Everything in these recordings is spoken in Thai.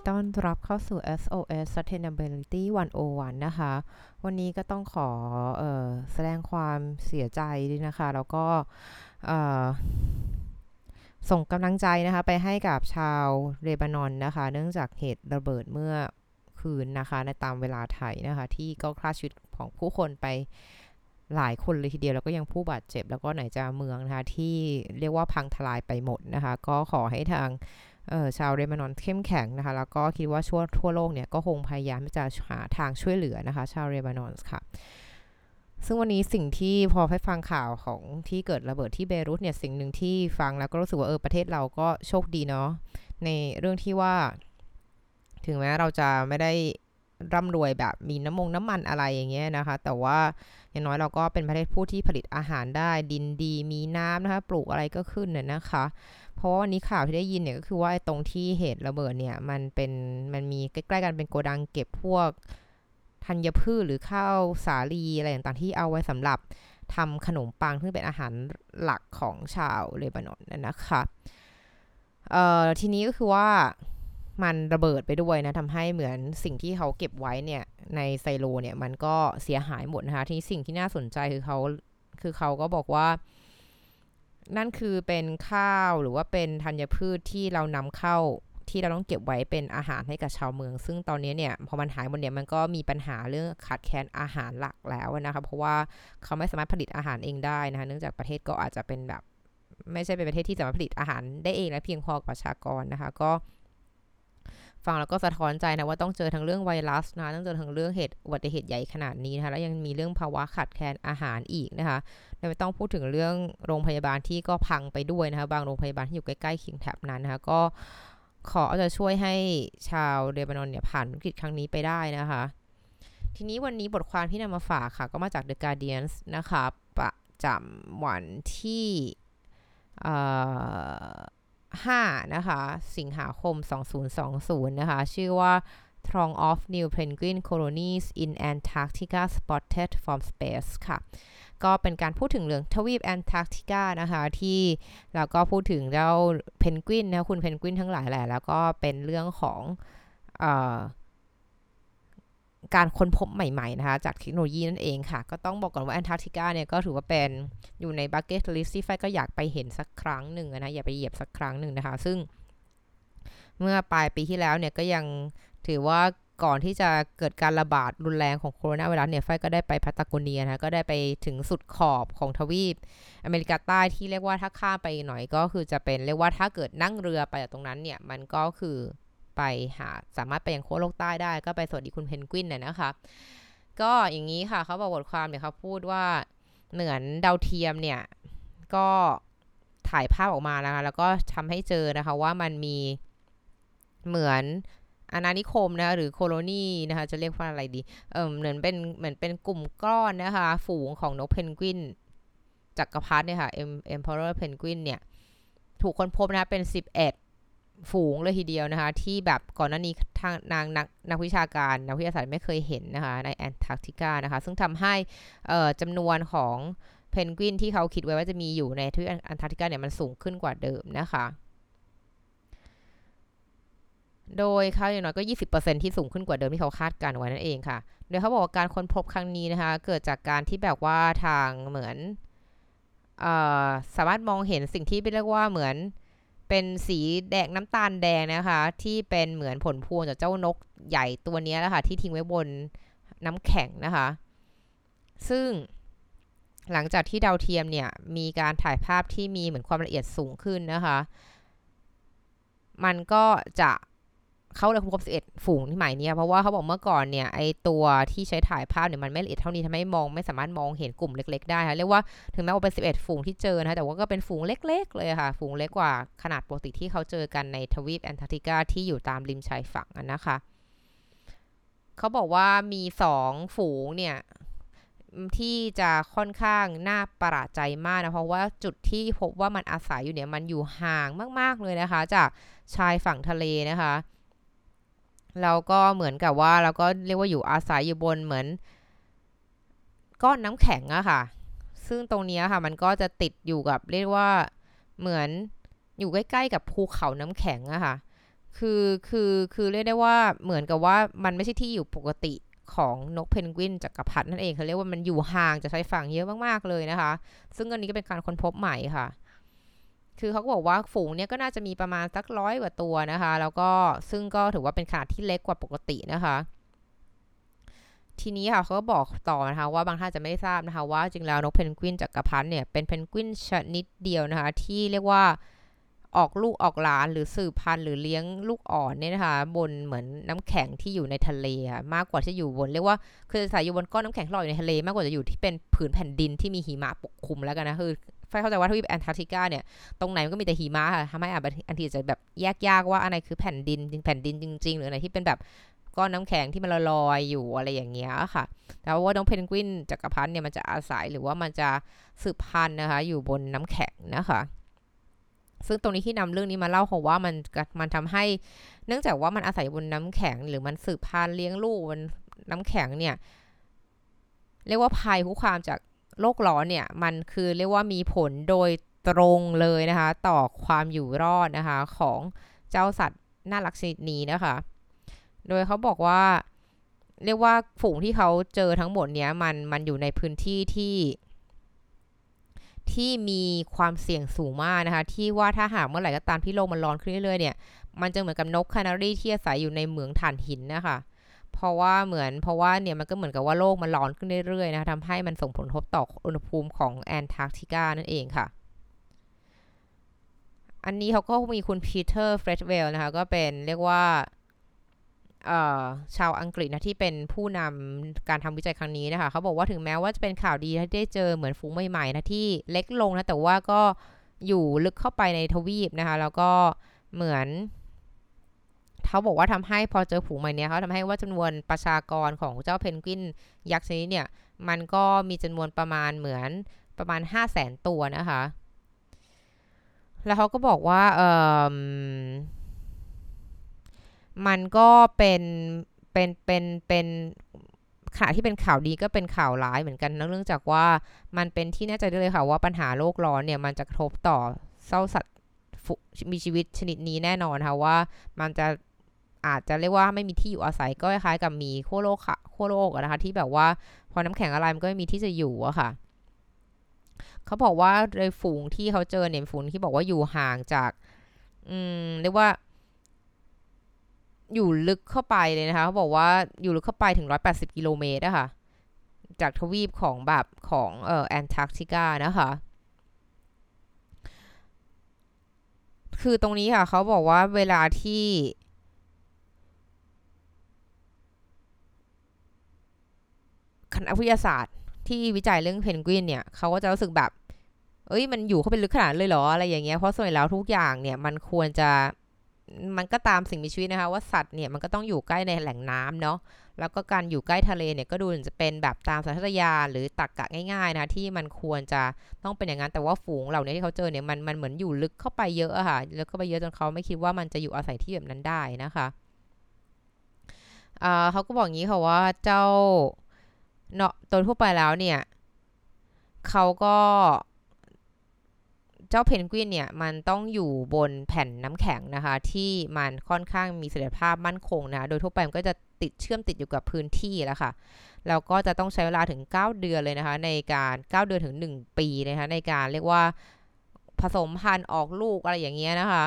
ีต้อนรับเข้าสู่ SOS Sustainability 101 นะคะ วันนี้ก็ต้องขอออแสดงความเสียใจด้วยนะคะ แล้วก็ส่งกำลังใจนะคะ ไปให้กับชาวเรบานอนนะคะ เนื่องจากเหตุระเบิดเมื่อคืนนะคะ ในตามเวลาไทยนะคะ ที่ก็ฆ่าชีวิตของผู้คนไปหลายคนเลยทีเดียวแล้วก็ยังผู้บาดเจ็บ แล้วก็ไหนจะเมืองนะคะที่เรียกว่าพังทลายไปหมดนะคะ ก็ขอให้ทาง ชาวเรมานอนเข้มแข็งนะคะ แล้วก็คิดว่าชั่วทั่วโลกเนี่ยก็คงพยายามที่จะหาทางช่วยเหลือนะคะ ชาวเรมานอนค่ะซึ่งวันนี้สิ่งที่พอไปฟังข่าวของที่เกิดระเบิดที่เบรุตเนี่ยสิ่งหนึ่งที่ฟังแล้วก็รู้สึกว่าเออประเทศเราก็โชคดีเนาะในเรื่องที่ว่า ถึงแม้เราจะไม่ได้ ร่ำรวยแบบมีน้ำมงน้ำมันอะไรอย่างเงี้ยนะคะ แต่ว่าอย่างน้อยเราก็เป็นประเทศผู้ที่ผลิตอาหารได้ดินดีมีน้ำนะคะ ปลูกอะไรก็ขึ้นน่ยนะคะ เพราะว่าวันนี้ข่าวที่ได้ยินเนี่ยก็คือว่าตรงที่เหตุระเบิดเนี่ยมันเป็นมันมีใกล้ๆกันเป็นโกดังเก็บพวกธัญพืชหรือข้าวสาลีอะไรต่างๆที่เอาไว้สำหรับทำขนมปังซึ่งเป็นอาหารหลักของชาวเลบานอนนะคะเอ่อทีนี้ก็คือว่า มันระเบิดไปด้วยนะทำให้เหมือนสิ่งที่เขาเก็บไว้เนี่ยในไซโลเนี่ยมันก็เสียหายหมดนะคะที่สิ่งที่น่าสนใจคือเขาคือเขาก็บอกว่า นั่นคือเป็นข้าวหรือว่าเป็นธัญพืชที่เรานำเข้าที่เราต้องเก็บไว้เป็นอาหารให้กับชาวเมือง ซึ่งตอนนี้เนี่ยพอมันหายหมดเนี่ยมันก็มีปัญหาเรื่องขาดแคลนอาหารหลักแล้วนะคะเพราะว่าเขาไม่สามารถผลิตอาหารเองได้นะคะเนื่องจากประเทศก็อาจจะเป็นแบบ ไม่ใช่เป็นประเทศที่สามารถผลิตอาหารได้เองและเพียงพอกับประชากรนะคะ ก็ ฟังแล้วก็สะท้อนใจนะว่าต้องเจอทั้งเรื่องไวรัสนะต้องเจอทั้งเรื่องเหตุอุบัติเหตุใหญ่ขนาดนี้นะคะแล้วยังมีเรื่องภาวะขาดแคลนอาหารอีกนะคะไม่ต้องพูดถึงเรื่องโรงพยาบาลที่ก็พังไปด้วยนะคะบางโรงพยาบาลที่อยู่ใกล้ๆเคียงแถบนั้นนะคะก็ขอจะช่วยให้ชาวเดบานอนเนี่ยผ่านวิกฤตครั้งนี้ไปได้นะคะ ทีนี้วันนี้บทความที่นำมาฝากค่ะ ก็มาจาก The Guardian นะคะประจำวันที่ 5 นะคะ สิงหาคม 2020 นะคะ ชื่อว่า Throng of New Penguin Colonies in Antarctica Spotted from Space ค่ะ ก็เป็นการพูดถึงเรื่องทวีปแอนตาร์กติกานะคะที่เราก็พูดถึงเจ้าเพนกวินนะคุณเพนกวินทั้งหลายแหละแล้วก็เป็นเรื่องของอ การค้นพบใหม่ๆนะคะ จากเทคโนโลยีนั่นเองค่ะ ก็ต้องบอกก่อนว่าแอนตาร์กติกาเนี่ยก็ถือว่าเป็นอยู่ใน bucket list ที่ไฟก็อยากไปเห็นสักครั้งหนึ่งนะอย่าไปเหยียบสักครั้งหนึ่งนะคะ ซึ่งเมื่อปลายปีที่แล้วเนี่ยก็ยังถือว่าก่อนที่จะเกิดการระบาดรุนแรงของโคโรนาไวรัสเนี่ยไฟก็ได้ไปพัตตาโกเนียนะก็ได้ไปถึงสุดขอบของทวีป อเมริกาใต้ที่เรียกว่าถ้าข้ามไปหน่อยก็คือจะเป็นเรียกว่าถ้าเกิดนั่งเรือไปจากตรงนั้นเนี่ยมันก็คือ ไปหาสามารถไปยังโค้โลกใต้ได้ ก็ไปสวัสดีคุณเพนกวินน่ยนะคะ ก็อย่างนี้ค่ะเขาบอกบทความเนี่ยเขาพูดว่าเหมือนดาวเทียมเนี่ย ก็ถ่ายภาพออกมานะคะ แล้วก็ทำให้เจอนะคะว่ามันมีเหมือนอาณานิคมนะหรือ colony นะคะ จะเรียกว่าอะไรดี เออเหมือนเป็นเหมือนเป็นกลุ่มก้อนนะคะ ฝูงของนกเพนกวินจักรพรรดิเนี่ยค่ะ emperor penguin เนี่ย ถูกค้นพบนะเป็น 11 ฝูงเลยทีเดียวนะคะ ที่แบบก่อนหน้านี้ทางนางนักนักวิชาการนักวิทยาศาสตร์ไม่เคยเห็นนะคะ ในแอนตาร์กติกานะคะ ซึ่งทำให้จำนวนของเพนกวินที่เขาคิดไว้ว่าจะมีอยู่ในทวีปแอนตาร์กติกาเนี่ยมันสูงขึ้นกว่าเดิมนะคะ โดยเขาอย่างน้อยก็ 20%ที่สูงขึ้นกว่าเดิมที่เขาคาดการไว้นั่นเองค่ะ โดยเขาบอกว่าการค้นพบครั้งนี้นะคะ เกิดจากการที่แบบว่าทางเหมือนอสามารถมองเห็นสิ่งที่เรียกว่าเหมือน เป็นสีแดงน้ำตาลแดงนะคะ ที่เป็นเหมือนผลพวงจากเจ้านกใหญ่ตัวนี้แหละค่ะที่ทิ้งไว้บนน้ำแข็งนะคะ ซึ่งหลังจากที่ดาวเทียมเนี่ยมีการถ่ายภาพที่มีเหมือนความละเอียดสูงขึ้นนะคะ มันก็จะ เขาเลยครบ11ฝูงที่หมายเนี่ยเพราะว่าเขาบอกเมื่อก่อนเนี่ยไอตัวที่ใช้ถ่ายภาพเนี่ยมันไม่ละเอียดเท่านี้ทำให้มองไม่สามารถมองเห็นกลุ่มเล็ก ๆ ได้ค่ะเรียกว่าถึงแม้ว่าเป็น11ฝูงที่เจอนะแต่ว่าก็เป็นฝูงเล็ก ๆ เลยค่ะ ฝูงเล็กกว่าขนาดปกติที่เขาเจอกันในทวีปแอนตาร์กติกาที่อยู่ตามริมชายฝั่งนะคะเขาบอกว่ามี2ฝูงเนี่ยที่จะค่อนข้างน่าประหลาดใจมากนะ เพราะว่าจุดที่พบว่ามันอาศัยอยู่เนี่ยมันอยู่ห่างมาก ๆ เลยนะคะ จากชายฝั่งทะเลนะคะ เราก็เหมือนกับว่าเราก็เรียกว่าอยู่อาศัยอยู่บนเหมือน ก้อนน้ำแข็งอะค่ะ ซึ่งตรงนี้ค่ะมันก็จะติดอยู่กับเรียกว่าเหมือนอยู่ใกล้ๆกับภูเขาน้ำแข็งอะค่ะ คือคือคือเรียกได้ว่าเหมือนกับว่ามันไม่ใช่ที่อยู่ปกติของนกเพนกวินจักรพรรดินั่นเองเขาเรียกว่ามันอยู่ห่างจากชายฝั่งเยอะมากๆเลยนะคะ ซึ่งอันนี้ก็เป็นการค้นพบใหม่ค่ะ คือเขาก็บอกว่าฝูงเนี้ยก็น่าจะมีประมาณสักร้อยกว่าตัวนะคะ แล้วก็ซึ่งก็ถือว่าเป็นขนาดที่เล็กกว่าปกตินะคะ ทีนี้ค่ะเขาก็บอกต่อนะคะว่าบางท่านจะไม่ทราบนะคะ ว่าจริงแล้วนกเพนกวินจักรพรรดิเนี่ยเป็นเพนกวินชนิดเดียวนะคะ ที่เรียกว่าออกลูกออกหลานหรือสืบพันธุ์หรือเลี้ยงลูกอ่อนเนี่ยนะคะ บนเหมือนน้ำแข็งที่อยู่ในทะเลค่ะมากกว่าที่อยู่บนเรียกว่าคือจะอาศัยอยู่บนก้อนน้ำแข็งที่ลอยอยู่ในทะเล มากกว่าจะอยู่ที่เป็นผืนแผ่นดินที่มีหิมะปกคลุมแล้วกันนะคือ ไฟเข้าใจว่าทวีปแอนตาร์กติกาเนี่ย ตรงไหนมันก็มีแต่หิมะค่ะทำให้บางทีจะแบบแยกยากว่าอันไหนคือแผ่นดินแผ่นดินจริง ๆ หรืออันไหนที่เป็นแบบก้อนน้ำแข็งที่มันลอยอยู่อะไรอย่างเงี้ยค่ะ แต่ว่าน้องเพนกวินจักรพรรดิเนี่ยมันจะอาศัยหรือว่ามันจะสืบพันธุ์นะคะ อยู่บนน้ำแข็งนะคะ ซึ่งตรงนี้ที่นำเรื่องนี้มาเล่าเพราะว่ามันมันทำให้ เนื่องจากว่ามันอาศัยบนน้ำแข็ง หรือมันสืบพันธุ์เลี้ยงลูกบนน้ำแข็งเนี่ย เรียกว่าภัยคุกคามจาก โลกร้อนเนี่ยมันคือเรียกว่ามีผลโดยตรงเลยนะคะ ต่อความอยู่รอดนะคะ ของเจ้าสัตว์น่ารักชนิดนี้นะคะ โดยเขาบอกว่า เรียกว่าฝูงที่เขาเจอทั้งหมดเนี้ยมันมันอยู่ในพื้นที่ที่ ที่มีความเสี่ยงสูงมากนะคะ ที่ว่าถ้าหากเมื่อไหร่ก็ตามที่โลกมันร้อนขึ้นเรื่อยๆเนี่ยมันจะเหมือนกับนกคานารีที่อาศัยอยู่ในเหมืองถ่านหินนะคะ เพราะว่าเหมือนเพราะว่าเนี่ยมันก็เหมือนกับว่าโลกมันร้อนขึ้นเรื่อยๆนะคะทำให้มันส่งผลกระทบต่ออุณหภูมิของแอนตาร์กติกานั่นเองค่ะ อันนี้เขาก็มีคุณ Peter Fretwell นะคะก็เป็นเรียกว่าชาวอังกฤษนะที่เป็นผู้นำการทำวิจัยครั้งนี้นะคะเขาบอกว่าถึงแม้ว่าจะเป็นข่าวดีที่ได้เจอเหมือนฝูงใหม่ๆนะที่เล็กลงนะแต่ว่าก็อยู่ลึกเข้าไปในทวีปนะคะแล้วก็เหมือน เขาบอกว่าทำให้พอเจอฝูงใหม่เนี้ยเขาทำให้ว่าจำนวนประชากรของเจ้าเพนกวินยักษ์ชนิดเนี่ย มันก็มีจำนวนประมาณเหมือนประมาณ 5 0 0แสนตัวนะคะ แล้วเขาก็บอกว่าเออมันก็เป็นเป็นเป็นเป็นขณะที่เป็นข่าวดีก็เป็นข่าวร้ายเหมือนกันเนื่องจากว่ามันเป็นที่แน่ใจได้เลยค่ะว่าปัญหาโลกร้อนเนี่ยมันจะกระทบต่อเศร้าสัตว์มีชีวิตชนิดนี้แน่นอนค่ะว่ามันจะ อาจจะเรียกว่าไม่มีที่อยู่อาศัยก็คล้ายกับมีขั้วโลกค่ะขั้วโลกนะคะ ที่แบบว่าพอน้ำแข็งอะไรมันก็ไม่มีที่จะอยู่อะค่ะเขาบอกว่าในฝูงที่เขาเจอเนี่ยฝูงที่บอกว่าอยู่ห่างจากอืมเรียกว่า อยู่ลึกเข้าไปเลยนะคะเขาบอกว่าอยู่ลึกเข้าไปถึง180กิโลเมตรอะคะ่ะ จากทวีปของแบบของเอ่อแอนตาร์กติกานะคะคือตรงนี้ค่ะเขาบอกว่าเวลาที่ คณะวิทยาศาสตร์ที่วิจัยเรื่องเพนกวินเนี่ยเขาก็จะรู้สึกแบบ เอ้ยมันอยู่เข้าไปลึกขนาดเลยเหรออะไรอย่างเงี้ยเพราะส่วนใหญ่แล้วทุกอย่างเนี่ยมันควรจะมันก็ตามสิ่งมีชีวิตนะคะว่าสัตว์เนี่ยมันก็ต้องอยู่ใกล้ในแหล่งน้ำเนาะแล้วก็การอยู่ใกล้ทะเลเนี่ยก็ดูจะเป็นแบบตามสัญชาตญาณหรือตักกะง่ายๆนะที่มันควรจะต้องเป็นอย่างนั้นแต่ว่าฝูงเหล่านี้ที่เขาเจอเนี่ยมันมันเหมือนอยู่ลึกเข้าไปเยอะอะค่ะลึกเข้าไปเยอะจนเขาไม่คิดว่ามันจะอยู่อาศัยที่แบบนั้นได้นะคะเขาก็บอกงี้ค่ะว่าเจ้า เนาะตัวทั่วไปแล้วเนี่ยเขาก็เจ้าเพนกวินเนี่ยมันต้องอยู่บนแผ่นน้ำแข็งนะคะ ที่มันค่อนข้างมีเสถียรภาพมั่นคงนะโดยทั่วไปมันก็จะติดเชื่อมติดอยู่กับพื้นที่แล้วค่ะแล้วก็จะต้องใช้เวลาถึง 9 เดือนเลยนะคะ ในการ 9 เดือนถึง 1 ปีนะคะในการเรียกว่าผสมพันธุ์ออกลูกอะไรอย่างเงี้ยนะคะ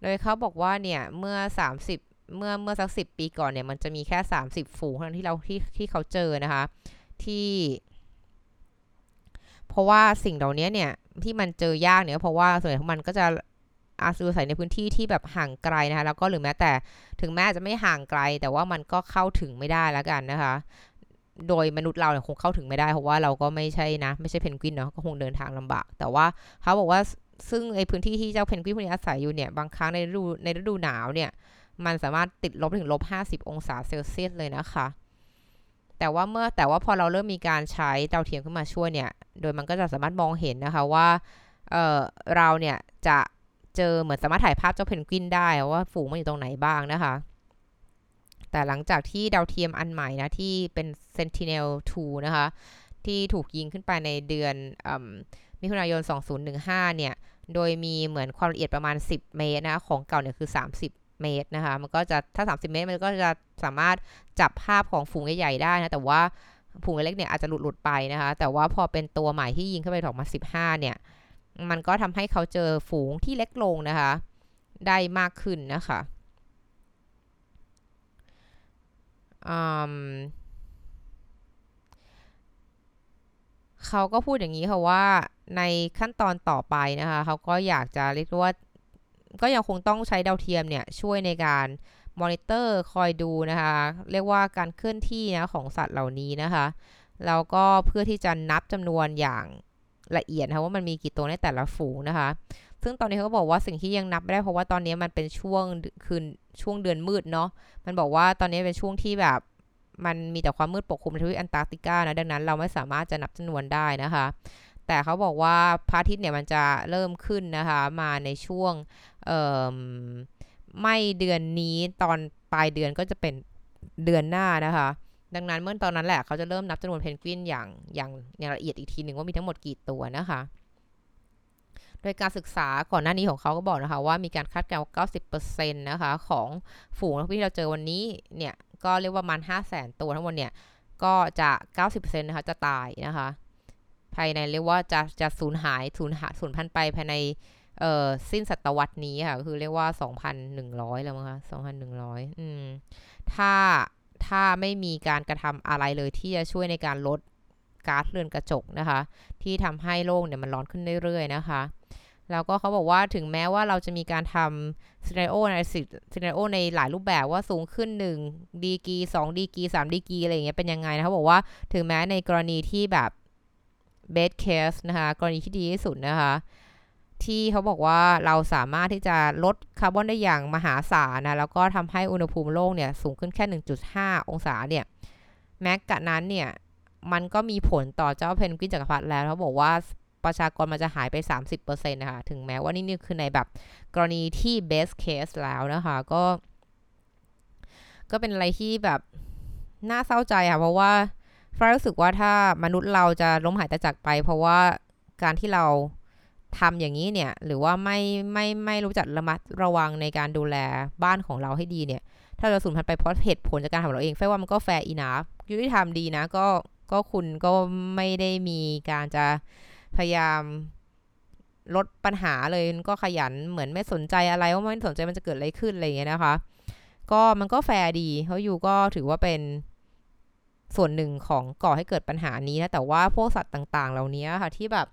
โดยเขาบอกว่าเนี่ยเมื่อ 30 เมื่อเมื่อสักสิปีก่อนเนี่ยมันจะมีแค่ 30 ฝูงเท่านั้นที่เราที่ที่เขาเจอนะคะ ที่ เพราะว่าสิ่งเหล่านี้เนี่ยที่มันเจอยากเนี่ยเพราะว่าส่วนใหญ่ของมันก็จะอาศัยในพื้นที่ที่แบบห่างไกลนะคะแล้วก็หรือแม้แต่ถึงแม้จะไม่ห่างไกล แต่ว่ามันก็เข้าถึงไม่ได้แล้วกันนะคะ โดยมนุษย์เราเนี่ยคงเข้าถึงไม่ได้เพราะว่าเราก็ไม่ใช่นะ ไม่ใช่เพนกวินเนาะก็คงเดินทางลำบาก แต่ว่าเขาบอกว่าซึ่งไอพื้นที่ที่เจ้าเพนกวินพวกนี้อาศัยอยู่เนี่ยบางครั้งในฤดูในฤดูหนาวเนี่ย มันสามารถติดลบถึงลบ 50 องศาเซลเซียสเลยนะคะ แต่ว่าเมื่อแต่ว่าพอเราเริ่มมีการใช้ดาวเทียมขึ้นมาช่วยเนี่ย โดยมันก็จะสามารถมองเห็นนะคะว่าเเราเนี่ยจะเจอเหมือนสามารถถ่ายภาพเจ้าเพนกวินได้ว่าฝูงมันอยู่ตรงไหนบ้างนะคะ แต่หลังจากที่ดาวเทียมอันใหม่นะที่เป็น Sentinel-2 นะคะ ที่ถูกยิงขึ้นไปในเดือนมิถุนายน 2015 เนี่ย โดยมีเหมือนความละเอียดประมาณ 10 เมตรนะคะของเก่าเนี่ยคือ 30 เมตรนะคะ มันก็จะถ้า 30 เมตร มันก็จะสามารถจับภาพของฝูงใหญ่ๆได้นะ แต่ว่าฝูงเล็กเนี่ยอาจจะหลุดหลุดไปนะคะ แต่ว่าพอเป็นตัวใหม่ที่ยิงเข้าไปออกมา 15 เนี่ย มันก็ทำให้เขาเจอฝูงที่เล็กลงนะคะ ได้มากขึ้นนะคะเขาก็พูดอย่างนี้ค่ะว่าในขั้นตอนต่อไปนะคะ เขาก็อยากจะเรียกว่า ก็ยังคงต้องใช้ดาวเทียมเนี่ยช่วยในการมอนิเตอร์คอยดูนะคะ เรียกว่าการเคลื่อนที่นะของสัตว์เหล่านี้นะคะแล้วก็เพื่อที่จะนับจำนวนอย่างละเอียดนะว่ามันมีกี่ตัวในแต่ละฝูงนะคะ ซึ่งตอนนี้เขาบอกว่าสิ่งที่ยังนับไม่ได้เพราะว่าตอนนี้มันเป็นช่วงคืนช่วงเดือนมืดเนาะมันบอกว่าตอนนี้เป็นช่วงที่แบบมันมีแต่ความมืดปกคลุมในทวีปแอนตาร์กติกานะดังนั้นเราไม่สามารถจะนับจำนวนได้นะคะ แต่เขาบอกว่าพระอาทิตย์เนี่ยมันจะเริ่มขึ้นนะคะ มาในช่วง ไม่เดือนนี้ตอนปลายเดือนก็จะเป็นเดือนหน้านะคะ ดังนั้นเมื่อตอนนั้นแหละเขาจะเริ่มนับจำนวนเพนกวินอย่างอย่างอย่างละเอียดอีกทีหนึ่งว่ามีทั้งหมดกี่ตัวนะคะ โดยการศึกษาก่อนหน้านี้ของเขาก็บอกนะคะ ว่ามีการคาดการณ์ว่า90%นะคะของฝูงที่เราเจอวันนี้เนี่ยก็เรียกว่ามัน 5 0 0แสนตัวทั้งหมดเนี่ยก็จะ 90%นะคะจะตายนะคะ ภายในเรียกว่าจะจะสูญหายสูญหายสูญพันธุ์ไปภายใน เอ่อสิ้นศตวรรษนี้ค่ะคือเรียกว่า 2,100 แล้วมั้งคะ2,100 อืมถ้าถ้าไม่มีการกระทำอะไรเลยที่จะช่วยในการลดก๊าซเรือนกระจกนะคะ ที่ทำให้โลกเนี่ยมันร้อนขึ้นเรื่อยๆนะคะแล้วก็เขาบอกว่าถึงแม้ว่าเราจะมีการทำซีนาโอในscenario ในหลายรูปแบบว่าสูงขึ้น 1 ดีกี2ดีกี3ดีกีอะไรอย่างเงี้ยเป็นยังไงนะเขาบอกว่าถึงแม้ในกรณีที่แบบ best case นะคะ กรณีที่ดีที่สุดนะคะ ที่เขาบอกว่าเราสามารถที่จะลดคาร์บอนได้อย่างมหาศาลนะแล้วก็ทำให้อุณหภูมิโลกเนี่ยสูงขึ้นแค่ 1.5 องศาเนี่ยแม้กระนั้นเนี่ยมันก็มีผลต่อเจ้าเพนกวินจักรพรรดิแล้วเขาบอกว่าประชากรมันจะหายไป 30%นะคะถึงแม้ว่านี่นี่คือในแบบกรณีที่ best case แล้วนะคะก็ ก็เป็นอะไรที่แบบน่าเศร้าใจค่ะเพราะว่าฟรารู้สึกว่าถ้ามนุษย์เราจะล้มหายตายจากไป เพราะว่าการที่เรา ทำอย่างนี้เนี่ยหรือว่าไม่ไม่ไม่รู้จักระมัดระวังในการดูแลบ้านของเราให้ดีเนี่ย ถ้าเราสูญพันธุ์ไปเพราะเหตุผลจากการทำของเราเองแฟว่ามันก็แฟร์อีนาฟยุติธรรมดีนะ ก็ก็คุณก็ไม่ได้มีการจะพยายามลดปัญหาเลยก็ขยันเหมือนไม่สนใจอะไรว่าไม่สนใจมันจะเกิดอะไรขึ้นอะไรอย่างเงี้ยนะคะ ก็มันก็แฟร์ดีเขาอยู่ก็ถือว่าเป็นส่วนหนึ่งของก่อให้เกิดปัญหานี้นะแต่ว่าพวกสัตว์ต่าง ๆ เหล่านี้ค่ะที่แบบ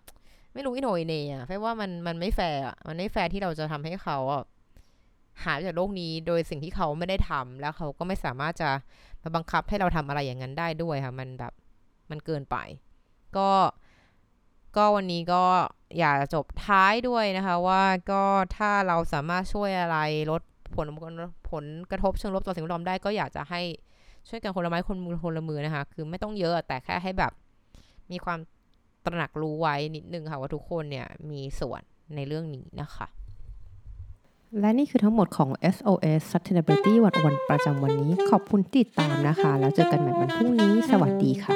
ไม่รู้อิโหน่เนอะแค่ว่ามันมันไม่แฟร์อะมันไม่แฟร์ที่เราจะทำให้เขาอะหายจากโลกนี้โดยสิ่งที่เขาไม่ได้ทำแล้วเขาก็ไม่สามารถจะมาบังคับให้เราทำอะไรอย่างนั้นได้ด้วยค่ะ มันแบบมันเกินไป ก็ก็วันนี้ก็อยากจะจบท้ายด้วยนะคะว่าก็ถ้าเราสามารถช่วยอะไรลดผลผลกระทบเชิงลบต่อสิ่งแวดล้อมได้ก็อยากจะให้ช่วยกันคนละไม้คนมือคนละมือนะคะ คือไม่ต้องเยอะแต่แค่ให้แบบมีความ ตระหนักรู้ไว้นิดนึงค่ะว่าทุกคนเนี่ยมีส่วนในเรื่องนี้นะคะ และนี่คือทั้งหมดของ SOS Sustainability วันวันประจำวันนี้ ขอบคุณติดตามนะคะ แล้วเจอกันใหม่วันพรุ่งนี้ สวัสดีค่ะ